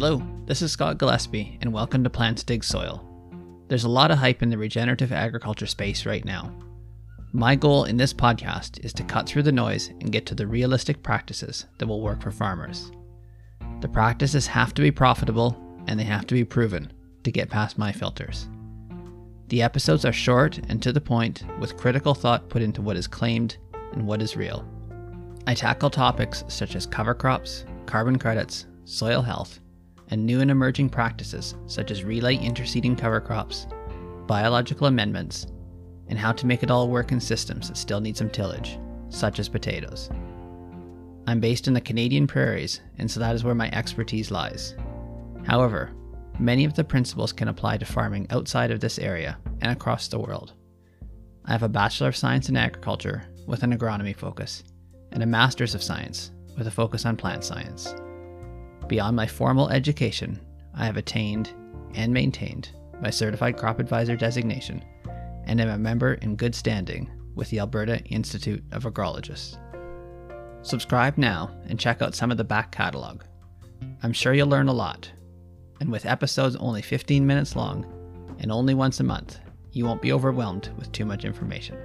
Hello, this is Scott Gillespie, and welcome to Plants Dig Soil. There's a lot of hype in the regenerative agriculture space right now. My goal in this podcast is to cut through the noise and get to the realistic practices that will work for farmers. The practices have to be profitable and they have to be proven to get past my filters. The episodes are short and to the point, with critical thought put into what is claimed and what is real. I tackle topics such as cover crops, carbon credits, soil health, and new and emerging practices such as relay interseeding cover crops, biological amendments, and how to make it all work in systems that still need some tillage, such as potatoes. I'm based in the Canadian prairies, and so that is where my expertise lies. However, many of the principles can apply to farming outside of this area and across the world. I have a Bachelor of Science in Agriculture with an agronomy focus, and a Master's of Science with a focus on plant science. Beyond my formal education, I have attained and maintained my Certified Crop Advisor designation and am a member in good standing with the Alberta Institute of Agrologists. Subscribe now and check out some of the back catalog. I'm sure you'll learn a lot, and with episodes only 15 minutes long and only once a month, you won't be overwhelmed with too much information.